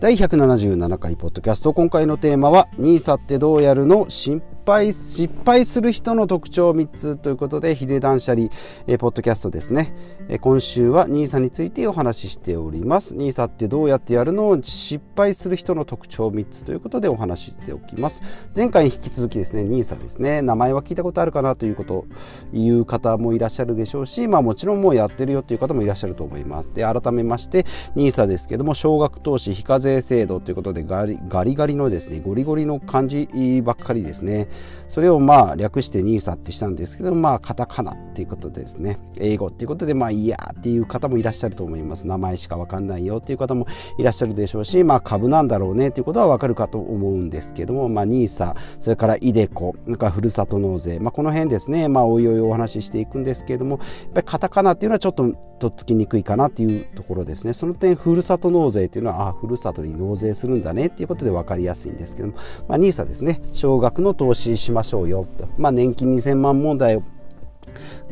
第177回ポッドキャスト。今回のテーマは NISA ってどうやるの？心敗失敗する人の特徴3つということでヒデ断捨離、え、ポッドキャストですね、えー、今週は NISA についてお話ししております。NISA ってどうやってやるの？失敗する人の特徴3つということでお話ししておきます。前回に引き続きですね NISA ですね。名前は聞いたことあるかなというこという方もいらっしゃるでしょうしまあもちろんもうやってるよという方もいらっしゃると思います。で改めまして NISA ですけども少額投資非課税制度ということでガリガリのですねゴリゴリの漢字ばっかりですね。それをまあ略して NISA ってしたんですけどまあカタカナっていうことですね。英語っていうことでまあいやーっていう方もいらっしゃると思います。名前しかわかんないよっていう方もいらっしゃるでしょうしまあ株なんだろうねっていうことはわかるかと思うんですけどもまあ NISA それから iDeCo なんかふるさと納税まあこの辺ですね。まあおいおいお話ししていくんですけれどもやっぱりカタカナっていうのはちょっととっつきにくいかなっていうところですね。その点ふるさと納税っていうのはあふるさとに納税するんだねっていうことで分かりやすいんですけども、ま、NISA ですね。少額の投資しましょうよと、まあ、年金2000万問題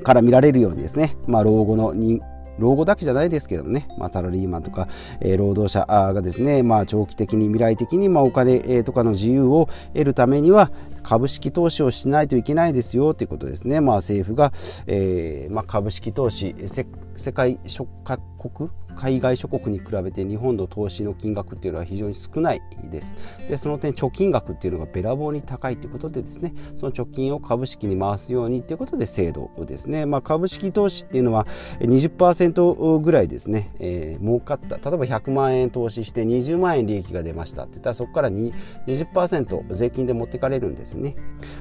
から見られるようにですね、まあ、老後のに老後だけじゃないですけどもね、まあ、サラリーマンとか、えー、労働者がですね、まあ、長期的に未来的に、まあ、お金、えー、とかの自由を得るためには株式投資をしないといけないですよということですね、まあ、政府が、えーまあ、株式投資世界諸各国海外諸国に比べて日本の投資の金額っていうのは非常に少ないです。でその点貯金額っていうのがべらぼうに高いということでですねその貯金を株式に回すようにということで制度ですね、まあ、株式投資っていうのは20%ぐらいですね、えー、儲かった。例えば100万円投資して20万円利益が出ましたって言ったらそこから20%税金で持ってかれるんですね。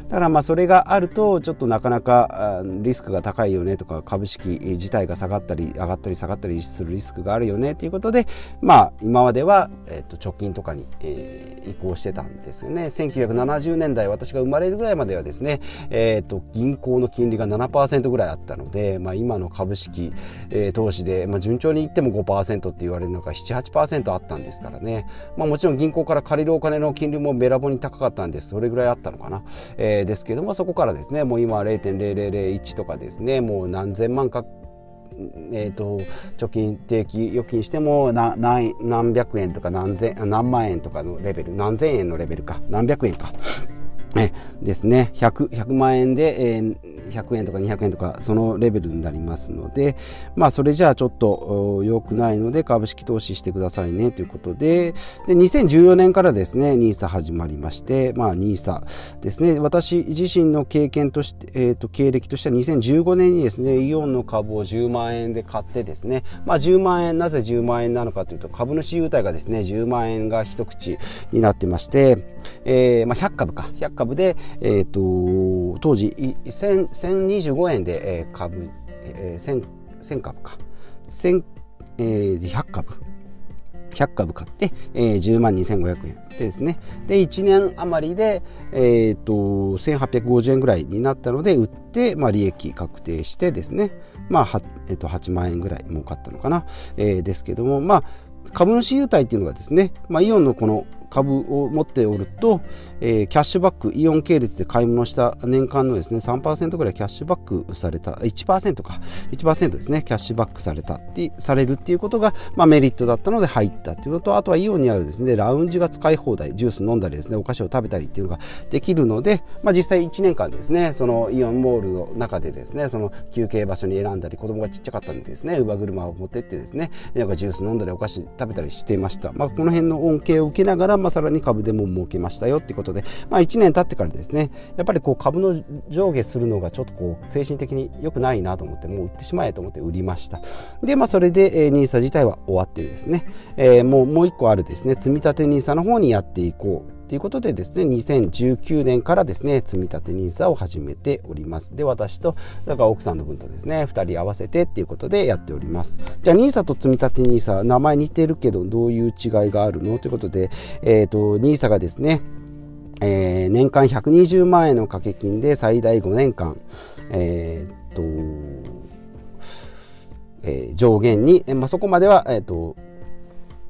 だからまあそれがあるとちょっとなかなかリスクが高いよねとか株式自体が下がったり上がったり下がったりするリスクがあるよねということで、まあ、今までは、えー、と貯金とかに、えー、移行してたんですよね。1970年代私が生まれるぐらいまではですね、えー、と銀行の金利が7%ぐらいあったので、まあ、今の株式、えー、投資で、まあ、順調にいっても5%って言われるのが78%あったんですからね、まあ、もちろん銀行から借りるお金の金利もべらぼに高かったんです。それぐらいあったのかな、えー、ですけどもそこからですねもう今は0.0001とかですねもう何千万かえーと、貯金定期預金しても何何百円とか何千何万円とかのレベル何千円のレベルか。何百円か。えですね。100, 100万円で、えー、100円とか200円とかそのレベルになりますのでまあそれじゃあちょっと良くないので株式投資してくださいねということで。で2014年からですね NISA 始まりましてまあ NISA ですね。私自身の経験として、えー、と経歴としては2015年にですねイオンの株を10万円で買ってですねまあ10万円なぜ10万円なのかというと株主優待がですね10万円が一口になってまして、えーまあ、100株か100株で、えーと、当時1025円で、えー、株、えー、1000, 1000株か1000、えー、100株100株買って、えー、10万2500円でですね。で1年余りで、えーと、1850円ぐらいになったので売って、まあ、利益確定してですね。まあは、えー、と8万円ぐらい儲かったのかな、えー、ですけどもまあ株主優待っていうのがですね、まあ、イオンのこの株を持っておると、えー、キャッシュバック、イオン系列で買い物した年間のですね、3%ぐらいキャッシュバックされた、1%か、1%ですね、キャッシュバックされたって、されるっていうことが、まあ、メリットだったので入ったっていうのと、あとはイオンにあるですね、ラウンジが使い放題、ジュース飲んだりですね、お菓子を食べたりっていうのができるので、まあ、実際1年間ですね、そのイオンモールの中でですね、その休憩場所に選んだり、子供がちっちゃかったんでですね、乳母車を持ってってですね、なんかジュース飲んだり、お菓子食べたりしていました。まあ、この辺の恩恵を受けながら、まあ、さらに株でも儲けましたよっていうことで、まあ、1年経ってからですねやっぱりこう株の上下するのがちょっとこう精神的に良くないなと思ってもう売ってしまえと思って売りました。でまあそれで NISA 自体は終わってですね、えー、もうもう1個あるですね積立 NISA の方にやっていこう。ということでですね、2019年からですね、積立 NISA を始めております。で、私と、だから奥さんの分とですね、2人合わせてっていうことでやっております。じゃあ NISA と積立 NISA、名前似てるけど、どういう違いがあるの？ということで、えっ、ー、と、NISA がですね、えー、年間120万円の掛け金で最大5年間、えー、っと、えー、上限に、まあ、そこまでは、え、っと、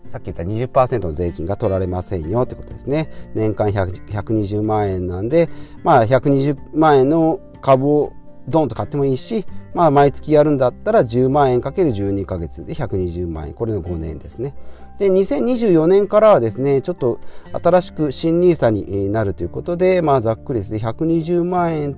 さっき言った20%の税金が取られませんよってことですね。年間120万円なんで、まあ、120万円の株をドンと買ってもいいし、まあ、毎月やるんだったら10万円かける12ヶ月で120万円。これの5年ですね。で2024年からはですねちょっと新しく新 NISA になるということで、まあ、ざっくりですね。120万円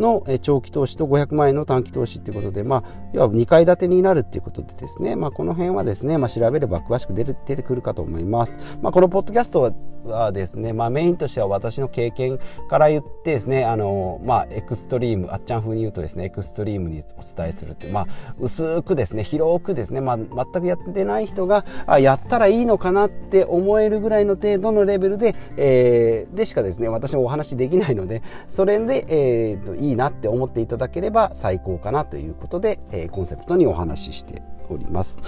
の長期投資と500万円の短期投資ということで、まあ、要は2階建てになるということでですね、まあ、この辺はですね、まあ、調べれば詳しく出る出てくるかと思います。まあ、このポッドキャストはですね、まあ、メインとしては私の経験から言ってですね、あのまあ、エクストリーム、あっちゃん風に言うとですね、エクストリームにお伝えするという、まあ、薄くですね、広くですね、まあ、全くやってない人が、あやったらいいのかなって思えるぐらいの程度のレベルで、えー、でしかですね、私はお話できないので、それで、えーと、いいなって思っていただければ最高かなということで、えー、コンセプトにお話ししております。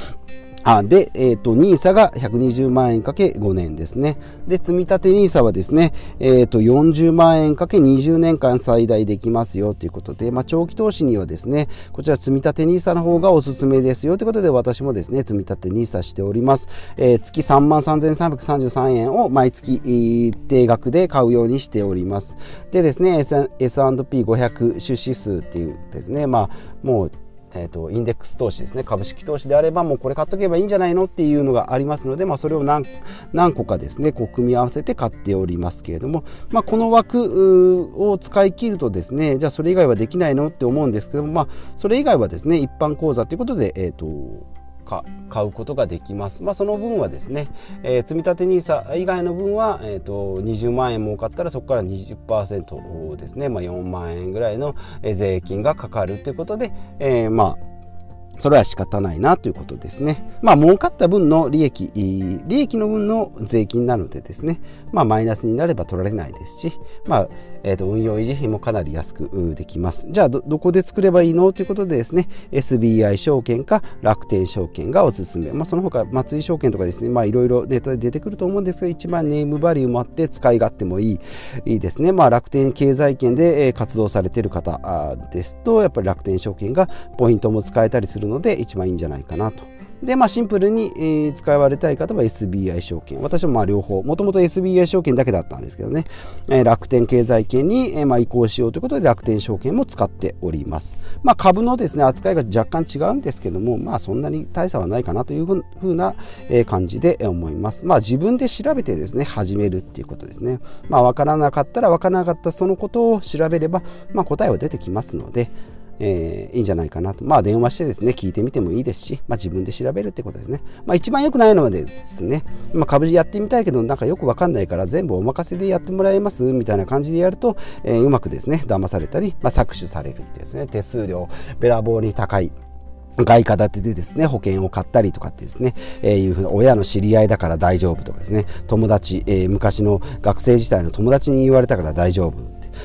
あで、えっ、ー、と、NISA が120万円かけ5年ですね。で、積立 NISA はですね、えっ、ー、と、40万円かけ20年間最大できますよということで、まあ、長期投資にはですね、こちら積立 NISA の方がおすすめですよということで、私もですね、積立 NISA しております。えー、月3万3333円を毎月定額で買うようにしております。でですね、S&P500 種指数っていうですね、まあ、もうえーと、インデックス投資ですね。株式投資であればもうこれ買っとけばいいんじゃないのっていうのがありますので、まあ、それを何何個かですねこう組み合わせて買っておりますけれども、まあ、この枠を使い切るとですねじゃあそれ以外はできないのって思うんですけども、まあ、それ以外はですね一般口座ということで、えーと買うことができます。まあ、その分はですね、えー、積立 NISA 以外の分は、えーと、20万円儲かったらそこから20%ですね、まあ、4万円ぐらいの税金がかかるということで、えー、まあそれは仕方ないなということですね。まあ、儲かった分の利益、利益の分の税金なのでですね、まあ、マイナスになれば取られないですし、まあ、えー、と運用維持費もかなり安くできます。じゃあど、どこで作ればいいのということでですね、SBI 証券か楽天証券がおすすめ。まあ、その他、松井証券とかですね、まあ、いろいろネットで出てくると思うんですが、一番ネームバリューもあって使い勝手もいい、いいですね。まあ、楽天経済圏で活動されている方ですと、やっぱり楽天証券がポイントも使えたりするので、一番いいんじゃないかなとで、まあ、シンプルに、えー、使われたい方は SBI 証券。私はまあ両方、もともと SBI 証券だけだったんですけどね、えー、楽天経済圏に、えー、まあ移行しようということで楽天証券も使っております。まあ、株のですね、扱いが若干違うんですけども、まあ、そんなに大差はないかなというふうな、えー、感じで思います。まあ、自分で調べてですね、始めるっていうことですね。まあ、わからなかったらわからなかったそのことを調べれば、まあ、答えは出てきますので、えー、いいんじゃないかなと。まあ電話してですね、聞いてみてもいいですし、まあ自分で調べるってことですね。まあ一番良くないのはですね、まあ株やってみたいけどなんかよくわかんないから全部お任せでやってもらえます？みたいな感じでやると、えー、うまくですね、騙されたり、まあ搾取されるっていうですね、手数料、べらぼうに高い。外貨建てでですね、保険を買ったりとかってですね、えー、いうふうな親の知り合いだから大丈夫とかですね、友達、えー、昔の学生時代の友達に言われたから大丈夫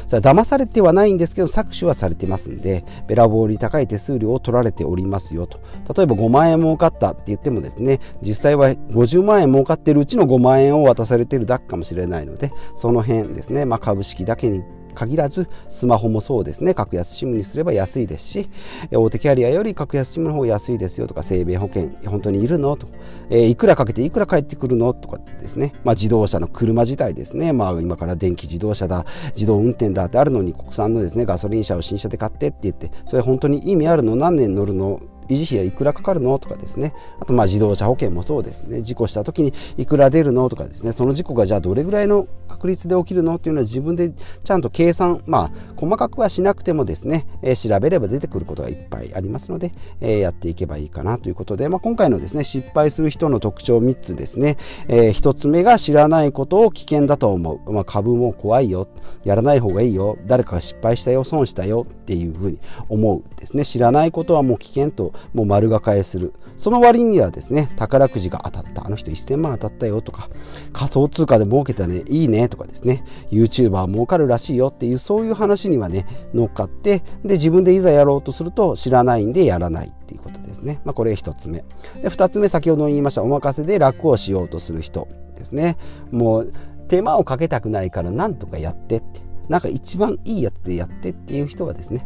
それは騙されてはないんですけど搾取はされてますんでべらぼうに高い手数料を取られておりますよと。例えば5万円儲かったって言ってもですね実際は50万円儲かってるうちの5万円を渡されてるだけかもしれないのでその辺ですね、まあ、株式だけに限らずスマホもそうですね。格安 SIM にすれば安いですし大手キャリアより格安 SIM の方が安いですよとか生命保険本当にいるの？と、えー、いくらかけていくら返ってくるの？とかですね、まあ、自動車の車自体ですね、まあ、今から電気自動車だ自動運転だってあるのに国産のですねガソリン車を新車で買ってって言ってそれ本当に意味あるの？何年乗るの？維持費はいくらかかるの？とかですね。あとまあ自動車保険もそうですね。事故した時にいくら出るの？とかですね。その事故がじゃあどれぐらいの確率で起きるの？っていうのは自分でちゃんと計算まあ細かくはしなくてもですね、えー、調べれば出てくることがいっぱいありますので、えー、やっていけばいいかなということで、まあ、今回のですね失敗する人の特徴3つですね、えー、1つ目が知らないことを危険だと思う、まあ、株も怖いよ。やらない方がいいよ。誰かが失敗したよ損したよっていうふうに思うですね。知らないことはもう危険ともう丸がかえする。その割にはですね宝くじが当たった。あの人1000万当たったよとか仮想通貨で儲けたね。いいね。とかですね。YouTuber 儲かるらしいよっていうそういう話にはね乗っかってで自分でいざやろうとすると知らないんでやらないっていうことですね、まあ、これが1つ目。で2つ目先ほど言いましたお任せで楽をしようとする人ですね。もう手間をかけたくないからなんとかやってって。なんか一番いいやつでやってっていう人はですね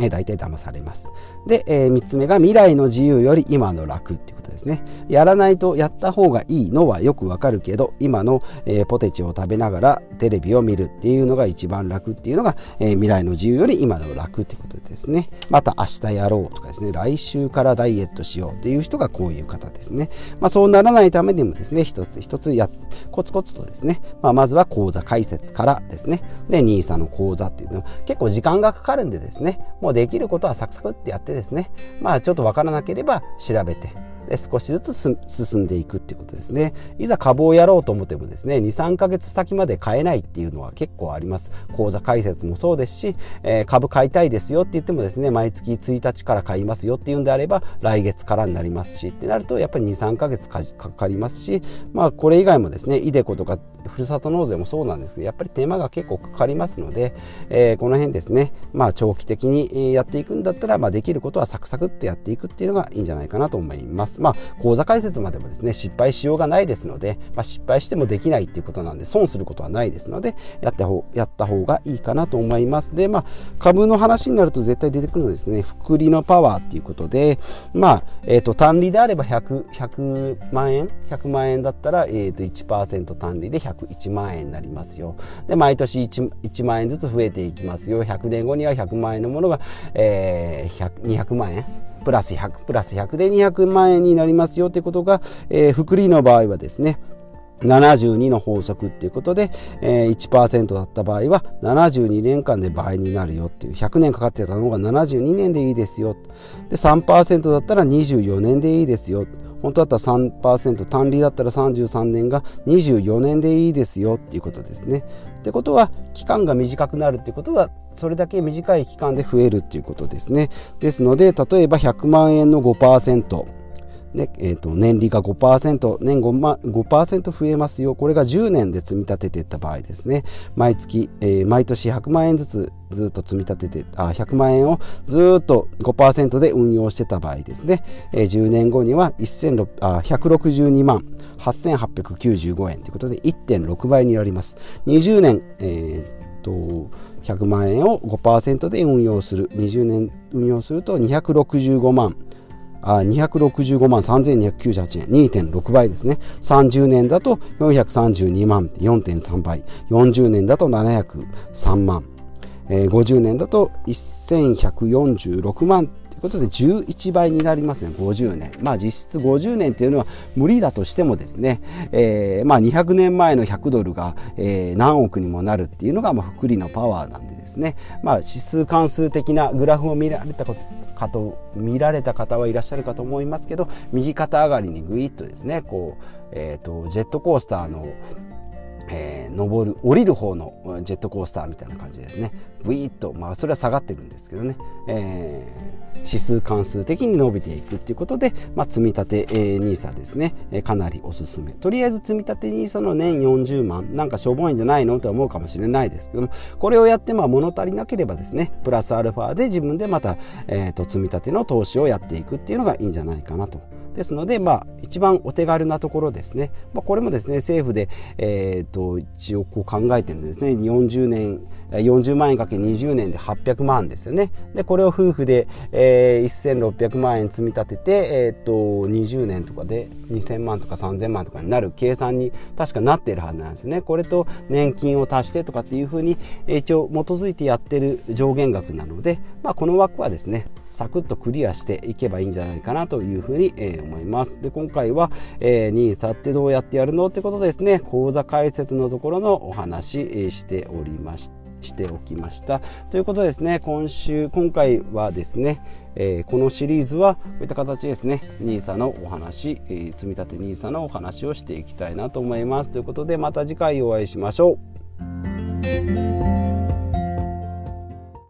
え大体騙されます。で、えー、3つ目が未来の自由より今の楽っていうことですね。やらないとやった方がいいのはよくわかるけど今の、えー、ポテチを食べながらテレビを見るっていうのが一番楽っていうのが、えー、未来の自由より今の楽ってことですね。また明日やろうとかですね。来週からダイエットしようっていう人がこういう方ですね、まあ、そうならないためにもですね一つ一つやコツコツとですね、まあ、まずは講座解説からですね。で NISA の講座っていうの結構時間がかかるんでですね。もうできることはサクサクってやってですね。まあちょっとわからなければ調べて少しずつ進んでいくっていうことですねいざ株をやろうと思ってもですね23ヶ月先まで買えないっていうのは結構あります口座開設もそうですし、えー、株買いたいですよって言ってもですね毎月1日から買いますよっていうんであれば来月からになりますしってなるとやっぱり23ヶ月かかりますしまあこれ以外もですねイデコとかふるさと納税もそうなんですけどやっぱり手間が結構かかりますので、えー、この辺ですねまあ長期的にやっていくんだったら、まあ、できることはサクサクっとやっていくっていうのがいいんじゃないかなと思います。まあ、講座解説までもですね失敗しようがないですので、まあ、失敗してもできないっていうことなんで損することはないですのでやった方やった方がいいかなと思います。で、まあ、株の話になると絶対出てくるのですね複利のパワーっていうことで、まあえーと、単利であれば 100, 100万円？100万円だったら、えっーと、1%単利で101万円になりますよ。で毎年 1, 1万円ずつ増えていきますよ。100年後には100万円のものが、えー、200万円？プラス100プラス100で200万円になりますよということが、えー、福利の場合はですね72の法則っていうことで、えー、1%だった場合は72年間で倍になるよっていう100年かかってたのが72年でいいですよ。で3%だったら24年でいいですよ。本当だったら3%単利だったら33年が24年でいいですよっていうことですね。ってことは期間が短くなるってことはそれだけ短い期間で増えるっていうことですね。ですので例えば100万円の5%ねえーと、年利が5%年 5%, ま、5増えますよ。これが10年で積み立てていった場合ですね。毎月、えー、毎年100万円ずつずっと積み立ててあ100万円をずっと5%で運用してた場合ですね、えー、10年後にはあ162万8895円ということで1.6倍になります。20年、えーと100万円を5%で運用する。20年運用すると265万あ265万3298円2.6倍ですね。30年だと432万4.3倍。40年だと703万、えー、50年だと1146万。ということで11倍になりますね。50年。まあ実質50年っていうのは無理だとしてもですね、えー、まあ200年前の100ドルが、えー、何億にもなるっていうのがまあ福利のパワーなんでですね。まあ指数関数的なグラフを見られたことかと見られた方はいらっしゃるかと思いますけど右肩上がりにグイッとですねこう、えーと、ジェットコースターの登る降りる方のジェットコースターみたいな感じですね。ブイッとまあそれは下がってるんですけどね、えー、指数関数的に伸びていくっていうことで、まあ、積み立て NISA ですね、かなりおすすめ。とりあえず積立て NISA の年40万。なんかしょぼいんじゃないのと思うかもしれないですけども。これをやってまあ物足りなければですね。プラスアルファで自分でまた、えーと積み立ての投資をやっていくっていうのがいいんじゃないかなと。ですので、まあ、一番お手軽なところですね、まあ、これもですね政府で、えーと、一応こう考えてるんですね。40年40万円かけ20年で800万ですよね。でこれを夫婦で、えー、1600万円積み立てて、えーと、20年とかで2000万とか3000万とかになる計算に確かなっているはずなんですね。これと年金を足してとかっていうふうに一応基づいてやってる上限額なので、まあ、この枠はですねサクッとクリアしていけばいいんじゃないかなというふうに、え、思います。で今回は、えー、NISA ってどうやってやるのってことですね。講座解説のところのお話、え、しておりました。しておきました。ということですね。今週今回はですね、えー、このシリーズはこういった形ですね。NISA のお話、えー、積立 NISA のお話をしていきたいなと思います。ということでまた次回お会いしましょう。